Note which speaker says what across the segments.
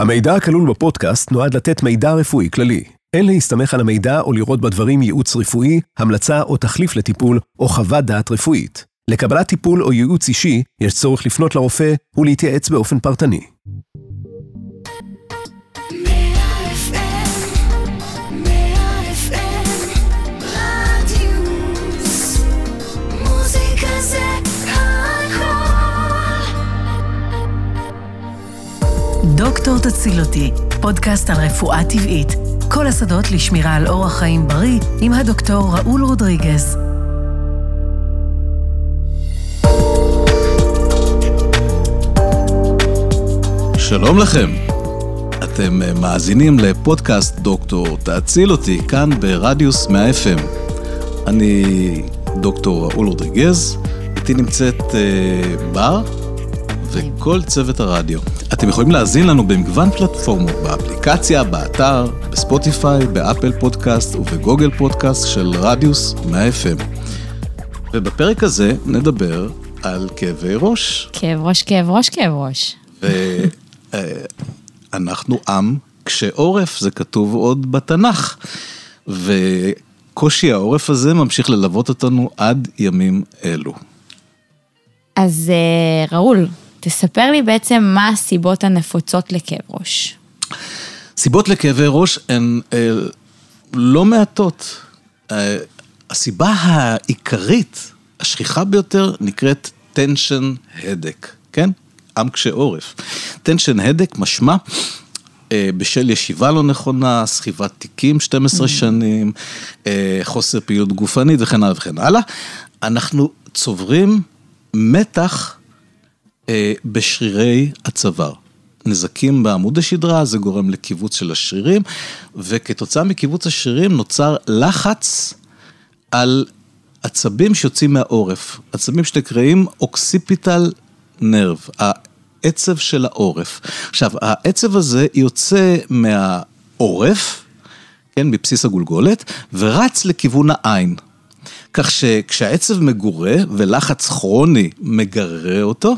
Speaker 1: המידע הכלול בפודקאסט נועד לתת מידע רפואי כללי. אין להסתמך על המידע או לראות בדברים ייעוץ רפואי, המלצה או תחליף לטיפול, או חוות דעת רפואית. לקבלת טיפול או ייעוץ אישי, יש צורך לפנות לרופא ולהתייעץ באופן פרטני.
Speaker 2: דוקטור תציל אותי, פודקאסט על רפואה טבעית. כל השדות לשמירה על אורח חיים בריא עם הדוקטור ראול רודריגז.
Speaker 3: שלום לכם, אתם אה, מאזינים לפודקאסט דוקטור תציל אותי כאן ברדיוס 100 FM. אני דוקטור ראול רודריגז, איתי נמצאת אה, בר וכל צוות הרדיו. אתם יכולים להאזין לנו במגוון פלטפורמות, באפליקציה, באתר, בספוטיפיי, באפל פודקאסט ובגוגל פודקאסט של רדיוס 100 FM. ובפרק הזה נדבר על כאבי ראש.
Speaker 4: כאב ראש, כאב ראש, כאב ראש.
Speaker 3: ואנחנו עם קשה עורף, זה כתוב עוד בתנ"ך. וקושי העורף הזה ממשיך ללוות אותנו עד ימים אלו.
Speaker 4: אז אה, ראול, תספר לי בעצם מה הסיבות הנפוצות לכאב ראש.
Speaker 3: סיבות לכאבי ראש הן אה, לא מעטות. אה, הסיבה העיקרית, השכיחה ביותר, נקראת tension headache, כן? עם קשה עורף. tension headache משמע אה, בשל ישיבה לא נכונה, סחיבת תיקים 12 mm. שנים, אה, חוסר פעילות גופנית וכן הלאה וכן הלאה. אנחנו צוברים מתח בשרירי הצוואר. נזקים בעמוד השדרה, זה גורם לקיבוץ של השרירים, וכתוצאה מקיבוץ השרירים נוצר לחץ על עצבים שיוצאים מהעורף, עצבים שנקראים אוקסיפיטל נרב, העצב של העורף. עכשיו, העצב הזה יוצא מהעורף, כן, מבסיס הגולגולת, ורץ לכיוון העין. כך שכשהעצב מגורה ולחץ כרוני מגררה אותו,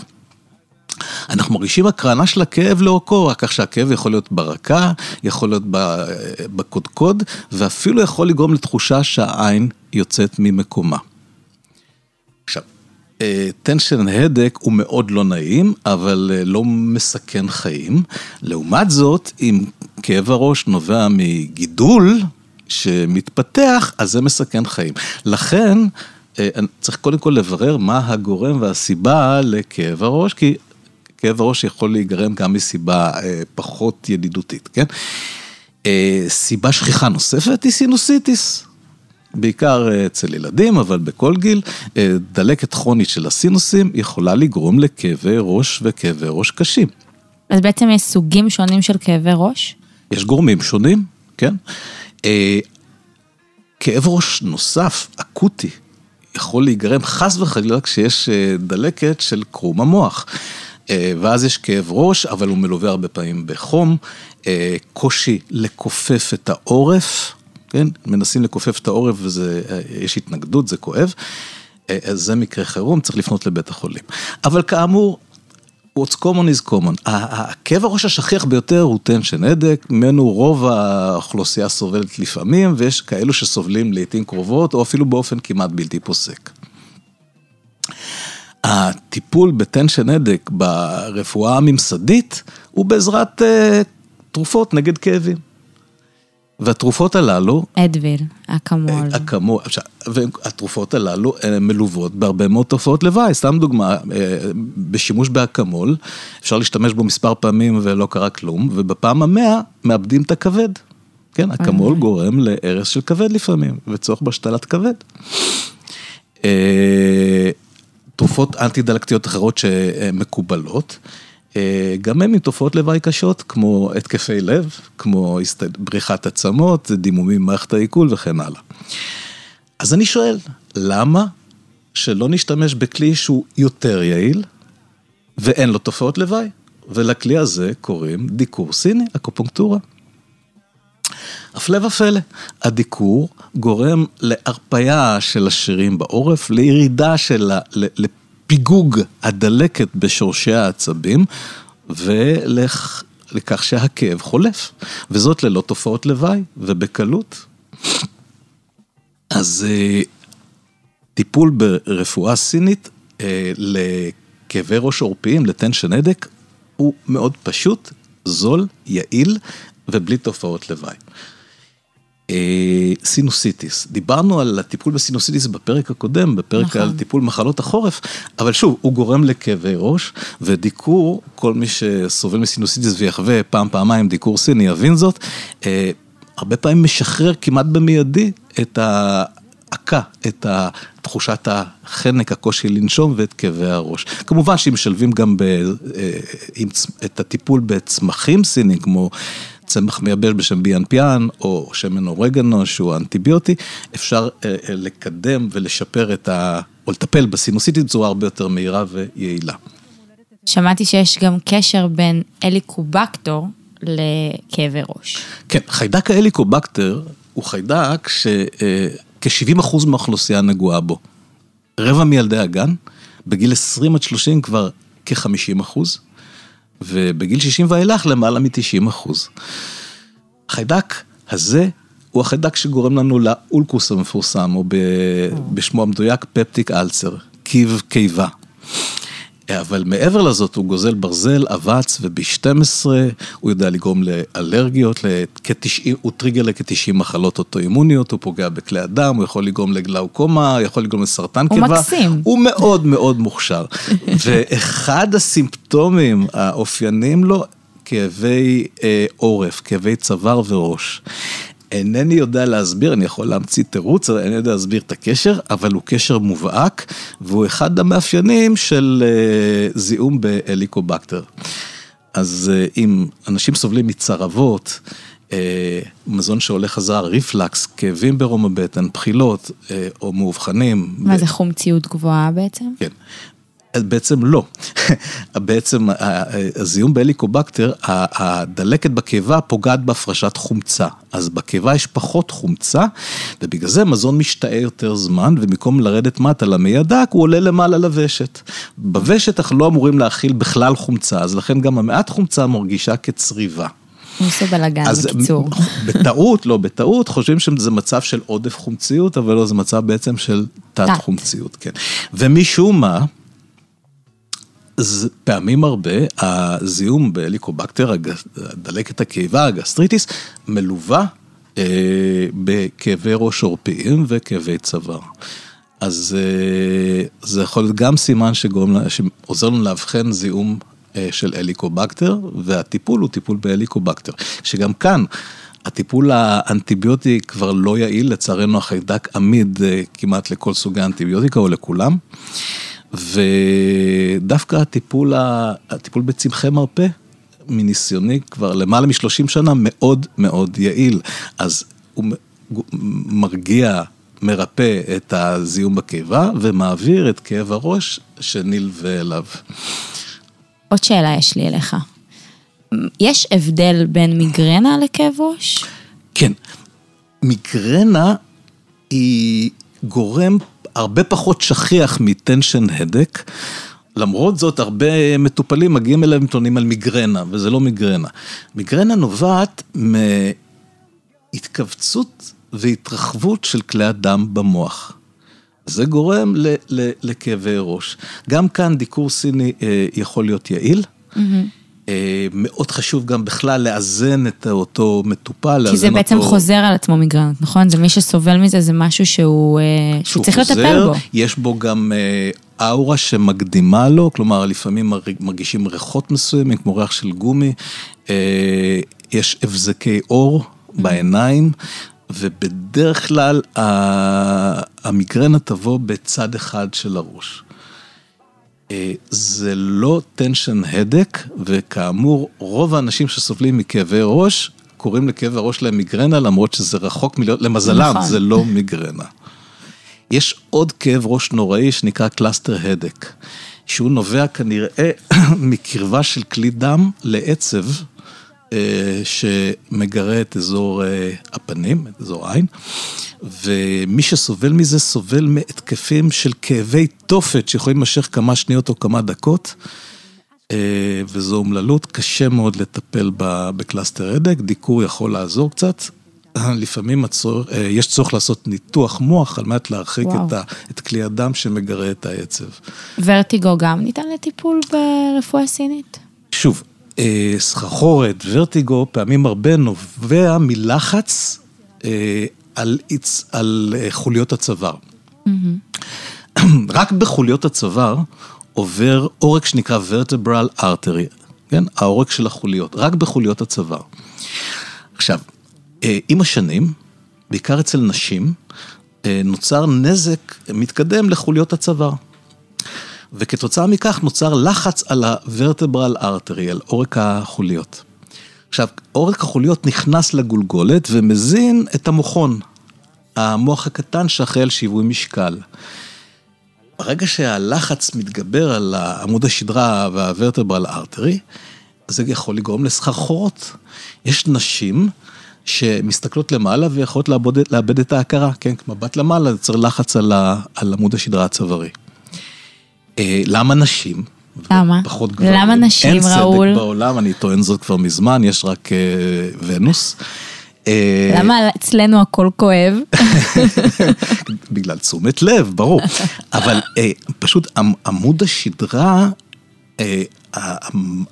Speaker 3: אנחנו מרגישים הקרנה של הכאב לאורכו, רק כך שהכאב יכול להיות ברקה, יכול להיות בקודקוד, ואפילו יכול לגרום לתחושה שהעין יוצאת ממקומה. עכשיו, טנשן אה, הדק הוא מאוד לא נעים, אבל אה, לא מסכן חיים. לעומת זאת, אם כאב הראש נובע מגידול שמתפתח, אז זה מסכן חיים. לכן, אה, צריך קודם כל לברר מה הגורם והסיבה לכאב הראש, כי כאב הראש יכול להיגרם גם מסיבה אה, פחות ידידותית, כן? אה, סיבה שכיחה נוספת היא סינוסיטיס. בעיקר אה, אצל ילדים, אבל בכל גיל, דלקת כרונית של הסינוסים יכולה לגרום לכאבי ראש וכאבי ראש קשים.
Speaker 4: אז בעצם יש סוגים שונים של כאבי ראש?
Speaker 3: יש גורמים שונים, כן. כאב ראש נוסף, אקוטי, יכול להיגרם חס וחלילה כשיש דלקת של קרום המוח. אה, ואז יש כאב ראש, אבל הוא מלווה הרבה פעמים בחום, אה, קושי לכופף את העורף, כן? מנסים לכופף את העורף ויש אה, התנגדות, זה כואב. אז זה מקרה חירום, צריך לפנות לבית החולים. אבל כאמור, what's common is common. הכאב הראש השכיח ביותר הוא tension הדק, ממנו רוב האוכלוסייה סובלת לפעמים, ויש כאלו שסובלים לעיתים קרובות, או אפילו באופן כמעט בלתי פוסק. הטיפול בטנשן הדק ברפואה הממסדית הוא בעזרת uh, תרופות נגד כאבים. והתרופות הללו...
Speaker 4: אדוויל, אקמול.
Speaker 3: אקמול, עכשיו, והתרופות הללו מלוות בהרבה מאוד תופעות לוואי, סתם דוגמה, אה, בשימוש באקמול, אפשר להשתמש בו מספר פעמים ולא קרה כלום, ובפעם המאה מאבדים את הכבד. כן, אקמול גורם להרס של כבד לפעמים, וצורך בהשתלת כבד. תרופות אנטי-דלקתיות אחרות שמקובלות, אה, גם הן עם תופעות לוואי קשות, כמו התקפי לב, כמו בריחת עצמות, דימומים במערכת העיכול וכן הלאה. אז אני שואל, למה שלא נשתמש בכלי שהוא יותר יעיל ואין לו תופעות לוואי? ולכלי הזה קוראים דיקור סיני, אקופונקטורה. הפלא ופלא, הדיקור גורם להרפייה של השרירים בעורף, לירידה של, לפיגוג הדלקת בשורשי העצבים, לכך שהכאב חולף, וזאת ללא תופעות לוואי ובקלות. אז אה, טיפול ברפואה סינית אה, לכאבי ראש עורפיים, לטנשן הדק, הוא מאוד פשוט, זול, יעיל ובלי תופעות לוואי. אה, סינוסיטיס, דיברנו על הטיפול בסינוסיטיס בפרק הקודם, בפרק נכון. על טיפול מחלות החורף, אבל שוב, הוא גורם לכאבי ראש, ודיקור, כל מי שסובל מסינוסיטיס ויחווה פעם, פעמיים דיקור סיני יבין זאת, אה, הרבה פעמים משחרר כמעט במיידי את ההעקה, את תחושת החנק, הקושי לנשום ואת כאבי הראש. כמובן שאם משלבים גם ב, אה, את הטיפול בצמחים סינים, כמו צמח מייבש בשם ביאנפיאן, או שמן אורגנו שהוא אנטיביוטי, אפשר אה, אה, לקדם ולשפר את ה... או לטפל בסינוסיטית בצורה הרבה יותר מהירה ויעילה.
Speaker 4: שמעתי שיש גם קשר בין אליקובקטור לכאבי ראש.
Speaker 3: כן, חיידק האליקובקטר הוא חיידק שכ-70% אה, מהאוכלוסייה נגועה בו. רבע מילדי הגן, בגיל 20 עד 30 כבר כ-50 אחוז. ובגיל 60 ואילך למעלה מ-90 אחוז. החיידק הזה הוא החיידק שגורם לנו לאולקוס המפורסם, או בשמו המדויק פפטיק אלצר, קיב קיבה. אבל מעבר לזאת הוא גוזל ברזל, אבץ וב-12, הוא יודע לגרום לאלרגיות, לכ-90, הוא טריגר לכ-90 מחלות אוטואימוניות, הוא פוגע בכלי הדם, הוא יכול לגרום לגלאוקומה, יכול לגרום לסרטן קיבה.
Speaker 4: הוא מקסים.
Speaker 3: הוא מאוד מאוד מוכשר. ואחד הסימפטומים האופיינים לו, כאבי אה, עורף, כאבי צוואר וראש. אינני יודע להסביר, אני יכול להמציא תירוץ, אינני יודע להסביר את הקשר, אבל הוא קשר מובהק, והוא אחד המאפיינים של אה, זיהום בהליקובקטר. אז אה, אם אנשים סובלים מצרבות, אה, מזון שעולה חזר, ריפלקס, כאבים ברום הבטן, בחילות או מאובחנים.
Speaker 4: מה זה חומציות גבוהה בעצם?
Speaker 3: כן. בעצם לא. בעצם הזיהום בהליקובקטר, הדלקת בקיבה פוגעת בהפרשת חומצה. אז בקיבה יש פחות חומצה, ובגלל זה מזון משתאה יותר זמן, ובמקום לרדת מטה למי הדק, הוא עולה למעלה לוושת. בוושת אנחנו לא אמורים להכיל בכלל חומצה, אז לכן גם המעט חומצה מרגישה כצריבה.
Speaker 4: הוא עושה בלאגן, בקיצור.
Speaker 3: בטעות, לא בטעות, חושבים שזה מצב של עודף חומציות, אבל לא, זה מצב בעצם של תת חומציות, כן. ומשום מה, אז פעמים הרבה הזיהום בהליקובקטר, דלקת הקיבה, הגסטריטיס, מלווה אה, בכאבי ראש עורפיים וכאבי צוואר. אז אה, זה יכול להיות גם סימן שגורם, שעוזר לנו לאבחן זיהום אה, של הליקובקטר, והטיפול הוא טיפול בהליקובקטר. שגם כאן, הטיפול האנטיביוטי כבר לא יעיל, לצערנו החיידק עמיד אה, כמעט לכל סוגי האנטיביוטיקה או לכולם. ודווקא הטיפול, הטיפול בצמחי מרפא, מניסיוני כבר למעלה משלושים שנה, מאוד מאוד יעיל. אז הוא מרגיע, מרפא את הזיהום בקיבה ומעביר את כאב הראש שנלווה אליו.
Speaker 4: עוד שאלה יש לי אליך. יש הבדל בין מיגרנה לכאב ראש?
Speaker 3: כן. מיגרנה היא גורם הרבה פחות שכיח מטנשן הדק. למרות זאת, הרבה מטופלים מגיעים אליהם ומתלוננים על מיגרנה, וזה לא מיגרנה. מיגרנה נובעת מהתכווצות והתרחבות של כלי הדם במוח. זה גורם לכאבי ראש. גם כאן דיקור סיני אה, יכול להיות יעיל. Mm-hmm. אה, מאוד חשוב גם בכלל לאזן את אותו מטופל.
Speaker 4: כי זה בעצם אותו... חוזר על עצמו מגרנות, נכון? זה מי שסובל מזה, זה משהו שהוא, אה, שהוא צריך חוזר, לטפל בו.
Speaker 3: יש בו גם אה, אאורה שמקדימה לו, כלומר לפעמים מרגישים ריחות מסוימים, כמו ריח של גומי, יש הבזקי אור בעיניים, ובדרך כלל המיגרנה תבוא בצד אחד של הראש. אה, זה לא טנשן הדק, וכאמור, רוב האנשים שסובלים מכאבי ראש, קוראים לכאב הראש שלהם מיגרנה, למרות שזה רחוק מלהיות, למזלם, נכון. זה לא מיגרנה. יש עוד כאב ראש נוראי שנקרא cluster headache, שהוא נובע כנראה מקרבה של כלי דם לעצב שמגרה את אזור אה, הפנים, את אזור העין, ומי שסובל מזה סובל מהתקפים של כאבי תופת שיכולים להימשך כמה שניות או כמה דקות. וזו אומללות, קשה מאוד לטפל ב cluster headache, דיקור יכול לעזור קצת. לפעמים הצור, יש צורך לעשות ניתוח מוח על מנת להרחיק את, ה, את כלי הדם שמגרה את העצב.
Speaker 4: ורטיגו גם ניתן לטיפול ברפואה סינית?
Speaker 3: שוב, סחרחורת, ורטיגו, פעמים הרבה נובע מלחץ על, על חוליות הצוואר. Mm-hmm. רק בחוליות הצוואר עובר עורק שנקרא vertebral artery, כן? העורק של החוליות, רק בחוליות הצוואר. עכשיו, עם השנים, בעיקר אצל נשים, נוצר נזק מתקדם לחוליות הצוואר. וכתוצאה מכך נוצר לחץ על ה-vertebral artery, על עורק החוליות. עכשיו, עורק החוליות נכנס לגולגולת ומזין את המוחון, המוח הקטן שאחראי על שיווי משקל. ברגע שהלחץ מתגבר על עמוד השדרה והוורטברל ארטרי, זה יכול לגרום לסחרחורות. יש נשים שמסתכלות למעלה ויכולות לאבד, לאבד את ההכרה, כן, מבט למעלה, זה צריך לחץ על, ה, על עמוד השדרה הצווארי. למה נשים?
Speaker 4: למה?
Speaker 3: פחות גברים.
Speaker 4: למה נשים, ראול?
Speaker 3: אין צדק בעולם, אני טוען זאת כבר מזמן, יש רק uh, ונוס.
Speaker 4: למה אצלנו הכל כואב?
Speaker 3: בגלל תשומת לב, ברור. אבל פשוט עמוד השדרה,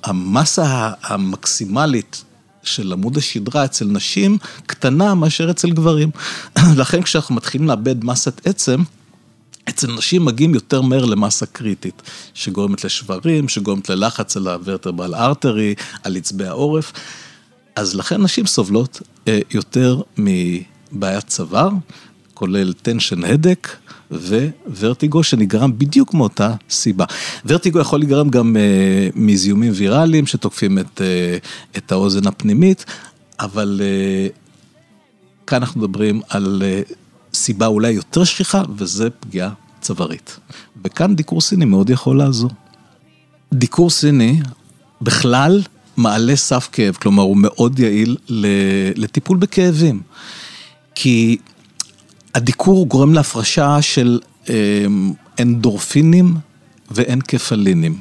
Speaker 3: המסה המקסימלית של עמוד השדרה אצל נשים קטנה מאשר אצל גברים. לכן כשאנחנו מתחילים לאבד מסת עצם, אצל נשים מגיעים יותר מהר למסה קריטית, שגורמת לשברים, שגורמת ללחץ על הוורטרבל ארטרי, על עצבי העורף. אז לכן נשים סובלות יותר מבעיית צוואר, כולל טנשן הדק וורטיגו שנגרם בדיוק מאותה סיבה. ורטיגו יכול להיגרם גם מזיהומים ויראליים שתוקפים את, את האוזן הפנימית, אבל כאן אנחנו מדברים על סיבה אולי יותר שכיחה, וזה פגיעה צווארית. וכאן דיקור סיני מאוד יכול לעזור. דיקור סיני בכלל מעלה סף כאב, כלומר הוא מאוד יעיל לטיפול בכאבים. כי הדיקור גורם להפרשה של אנדורפינים ואנקפלינים.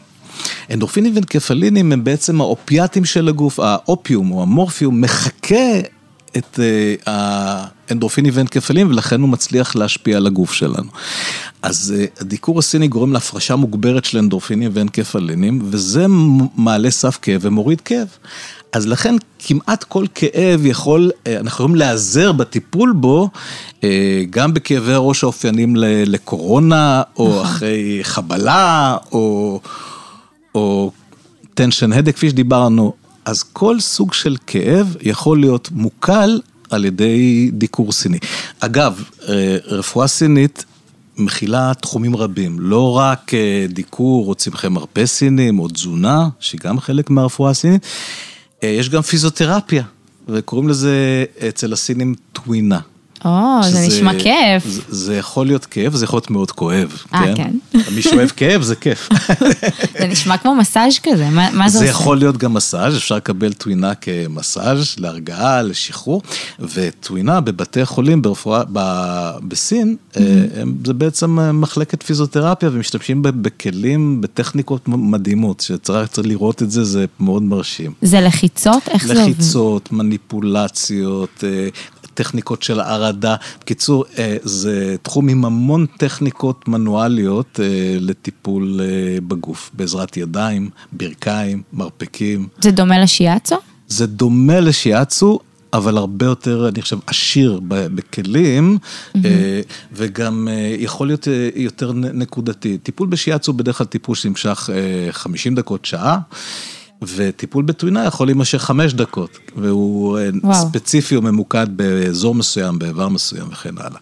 Speaker 3: אנדורפינים ואנקפלינים הם בעצם האופיאטים של הגוף, האופיום או המורפיום מחכה את האנדורפינים ואנקפלים ולכן הוא מצליח להשפיע על הגוף שלנו. אז הדיקור הסיני גורם להפרשה מוגברת של אנדורפינים ואנקפלינים וזה מעלה סף כאב ומוריד כאב. אז לכן כמעט כל כאב יכול, אנחנו יכולים להיעזר בטיפול בו, גם בכאבי הראש האופיינים לקורונה, או אחרי חבלה, או, או טנשן הדק, כפי שדיברנו. אז כל סוג של כאב יכול להיות מוקל על ידי דיקור סיני. אגב, רפואה סינית מכילה תחומים רבים, לא רק דיקור או צמחי מרפא סינים או תזונה, שהיא גם חלק מהרפואה הסינית, יש גם פיזיותרפיה, וקוראים לזה אצל הסינים טווינה.
Speaker 4: או, זה נשמע כיף.
Speaker 3: זה, זה יכול להיות כיף, זה יכול להיות מאוד כואב.
Speaker 4: אה, כן?
Speaker 3: מי שאוהב כאב זה כיף.
Speaker 4: זה נשמע כמו מסאז' כזה, מה, מה זה,
Speaker 3: זה
Speaker 4: עושה?
Speaker 3: יכול להיות גם מסאז', אפשר לקבל טווינה כמסאז', להרגעה, לשחרור, וטווינה בבתי חולים ברפואה, ב, בסין, mm-hmm. זה בעצם מחלקת פיזיותרפיה, ומשתמשים בכלים, בטכניקות מדהימות, שצריך לראות את זה, זה מאוד מרשים.
Speaker 4: זה לחיצות? איך זה עובד?
Speaker 3: לחיצות, מניפולציות. טכניקות של הרעדה, בקיצור, זה תחום עם המון טכניקות מנואליות לטיפול בגוף, בעזרת ידיים, ברכיים, מרפקים.
Speaker 4: זה דומה לשיאצו?
Speaker 3: זה דומה לשיאצו. אבל הרבה יותר, אני חושב, עשיר בכלים, mm-hmm. וגם יכול להיות יותר נקודתי. טיפול בשיאצו בדרך כלל טיפול שנמשך 50 דקות, שעה. וטיפול בטווינה יכול להימשך חמש דקות, והוא וואו. ספציפי או ממוקד באזור מסוים, באיבר מסוים וכן הלאה.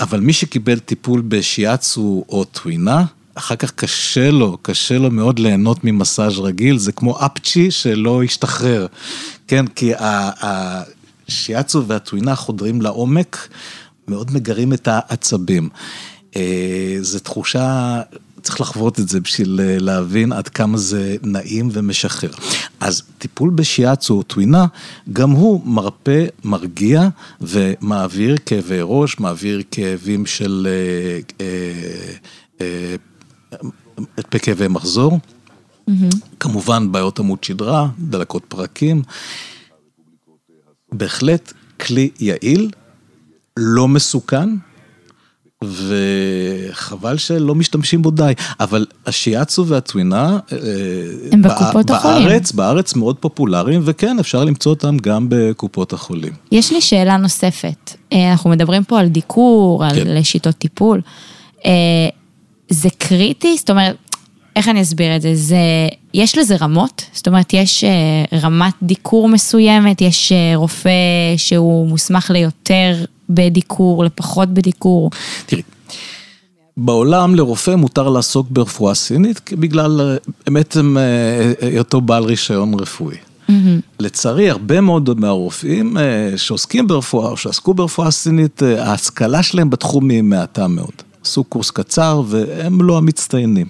Speaker 3: אבל מי שקיבל טיפול בשיאצו או טווינה, אחר כך קשה לו, קשה לו מאוד ליהנות ממסאז' רגיל, זה כמו אפצ'י שלא השתחרר, כן, כי השיאצו והטווינה חודרים לעומק, מאוד מגרים את העצבים. זו תחושה... צריך לחוות את זה בשביל להבין עד כמה זה נעים ומשחרר. אז טיפול בשיאצו או טווינה, גם הוא מרפא, מרגיע ומעביר כאבי ראש, מעביר כאבים של, כאבי מחזור. כמובן בעיות עמוד שדרה, דלקות פרקים. בהחלט כלי יעיל, לא מסוכן, וחבל שלא משתמשים בו די, אבל השיאצו והטווינה, אה,
Speaker 4: הם בקופות החולים.
Speaker 3: בארץ, בארץ מאוד פופולריים, וכן, אפשר למצוא אותם גם בקופות החולים.
Speaker 4: יש לי שאלה נוספת. אה, אנחנו מדברים פה על דיקור,
Speaker 3: כן.
Speaker 4: על שיטות טיפול. אה, זה קריטי? זאת אומרת, איך אני אסביר את זה? זה, יש לזה רמות? זאת אומרת, יש אה, רמת דיקור מסוימת, יש אה, רופא שהוא מוסמך ליותר בדיקור, לפחות בדיקור.
Speaker 3: תראי, בעולם לרופא מותר לעסוק ברפואה סינית בגלל אה, בעצם היותו בעל רישיון רפואי. לצערי, הרבה מאוד מהרופאים שעוסקים ברפואה או שעסקו ברפואה סינית, ההשכלה שלהם בתחום היא מעטה מאוד. עשו קורס קצר והם לא המצטיינים.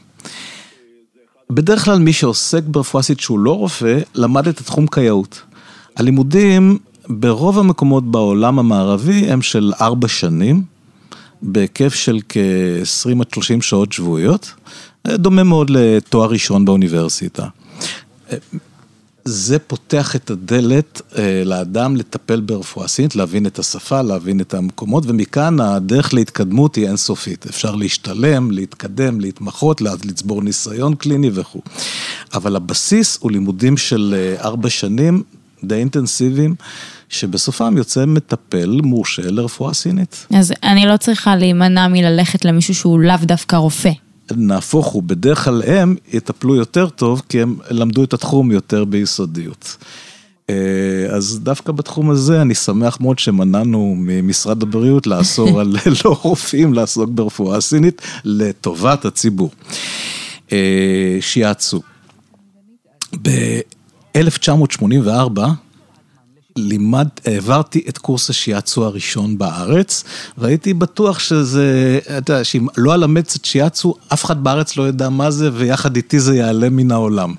Speaker 3: בדרך כלל מי שעוסק ברפואה סינית שהוא לא רופא, למד את התחום כיאות. הלימודים ברוב המקומות בעולם המערבי הם של ארבע שנים, בהיקף של כ-20 עד 30 שעות שבועיות, דומה מאוד לתואר ראשון באוניברסיטה. זה פותח את הדלת אה, לאדם לטפל ברפואה סינית, להבין את השפה, להבין את המקומות, ומכאן הדרך להתקדמות היא אינסופית. אפשר להשתלם, להתקדם, להתמחות, לצבור ניסיון קליני וכו'. אבל הבסיס הוא לימודים של אה, ארבע שנים, די אינטנסיביים, שבסופם יוצא מטפל מורשה לרפואה סינית.
Speaker 4: אז אני לא צריכה להימנע מללכת למישהו שהוא לאו דווקא רופא.
Speaker 3: נהפוך הוא, בדרך כלל הם יטפלו יותר טוב, כי הם למדו את התחום יותר ביסודיות. אה, אז דווקא בתחום הזה אני שמח מאוד שמנענו ממשרד הבריאות לאסור על לא רופאים לעסוק ברפואה סינית לטובת הציבור. אה, שיאצו. ב-1984 לימד, העברתי את קורס השיאצו הראשון בארץ, והייתי בטוח שזה, אתה יודע, שאם לא אלמד קצת שיאצו, אף אחד בארץ לא ידע מה זה, ויחד איתי זה ייעלם מן העולם.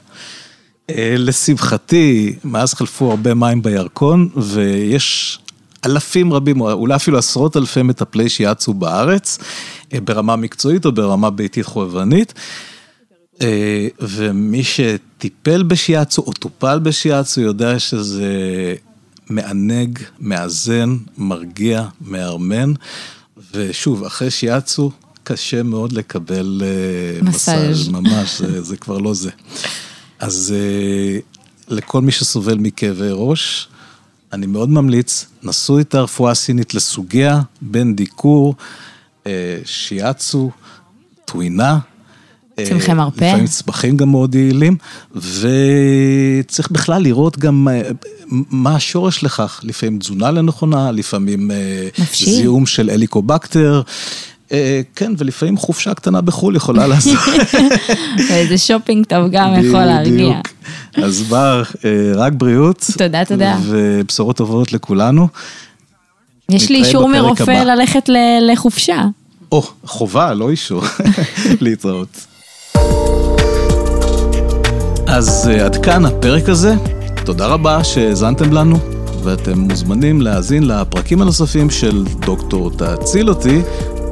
Speaker 3: אה, לשמחתי, מאז חלפו הרבה מים בירקון, ויש אלפים רבים, אולי אפילו עשרות אלפי מטפלי שיאצו בארץ, אה, ברמה מקצועית או ברמה ביתית חובבנית. אה, ומי שטיפל בשיאצו או טופל בשיאצו יודע שזה מענג, מאזן, מרגיע, מארמן, ושוב, אחרי שיאצו קשה מאוד לקבל אה,
Speaker 4: מסאז'.
Speaker 3: ממש, זה, זה כבר לא זה. אז אה, לכל מי שסובל מכאבי ראש, אני מאוד ממליץ, נסו את הרפואה הסינית לסוגיה, בין דיקור, אה, שיאצו, טווינה. אה,
Speaker 4: צמחי מרפא.
Speaker 3: לפעמים צמחים גם מאוד יעילים, וצריך בכלל לראות גם אה, מה השורש לכך, לפעמים תזונה לא נכונה, לפעמים אה,
Speaker 4: נפשי.
Speaker 3: זיהום של אליקובקטר. כן, ולפעמים חופשה קטנה בחו"ל יכולה לעשות.
Speaker 4: ואיזה שופינג טוב גם יכול להרגיע.
Speaker 3: בדיוק. אז בר, רק בריאות.
Speaker 4: תודה, תודה.
Speaker 3: ובשורות טובות לכולנו.
Speaker 4: יש לי אישור מרופא. ללכת לחופשה.
Speaker 3: או, חובה, לא אישור. להתראות. אז אה, עד כאן הפרק הזה. תודה רבה שהאזנתם לנו, ואתם מוזמנים להאזין לפרקים הנוספים של דוקטור תציל אותי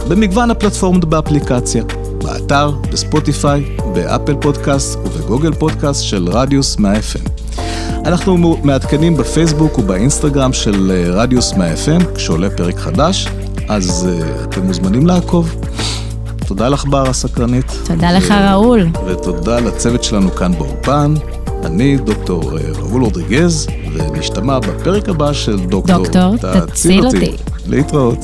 Speaker 3: במגוון הפלטפורמות באפליקציה, באתר, בספוטיפיי, באפל פודקאסט ובגוגל פודקאסט של רדיוס 100 FM. אנחנו מעדכנים בפייסבוק ובאינסטגרם של אה, רדיוס 100 FM כשעולה פרק חדש, אז אה, אתם מוזמנים לעקוב. תודה לך בר הסקרנית.
Speaker 4: תודה לך, ראול.
Speaker 3: ותודה לצוות שלנו כאן באולפן. אני דוקטור אה, ראול רודריגז, ונשתמע בפרק הבא של דוקטור
Speaker 4: דוקטור, תציל אותי.
Speaker 3: להתראות.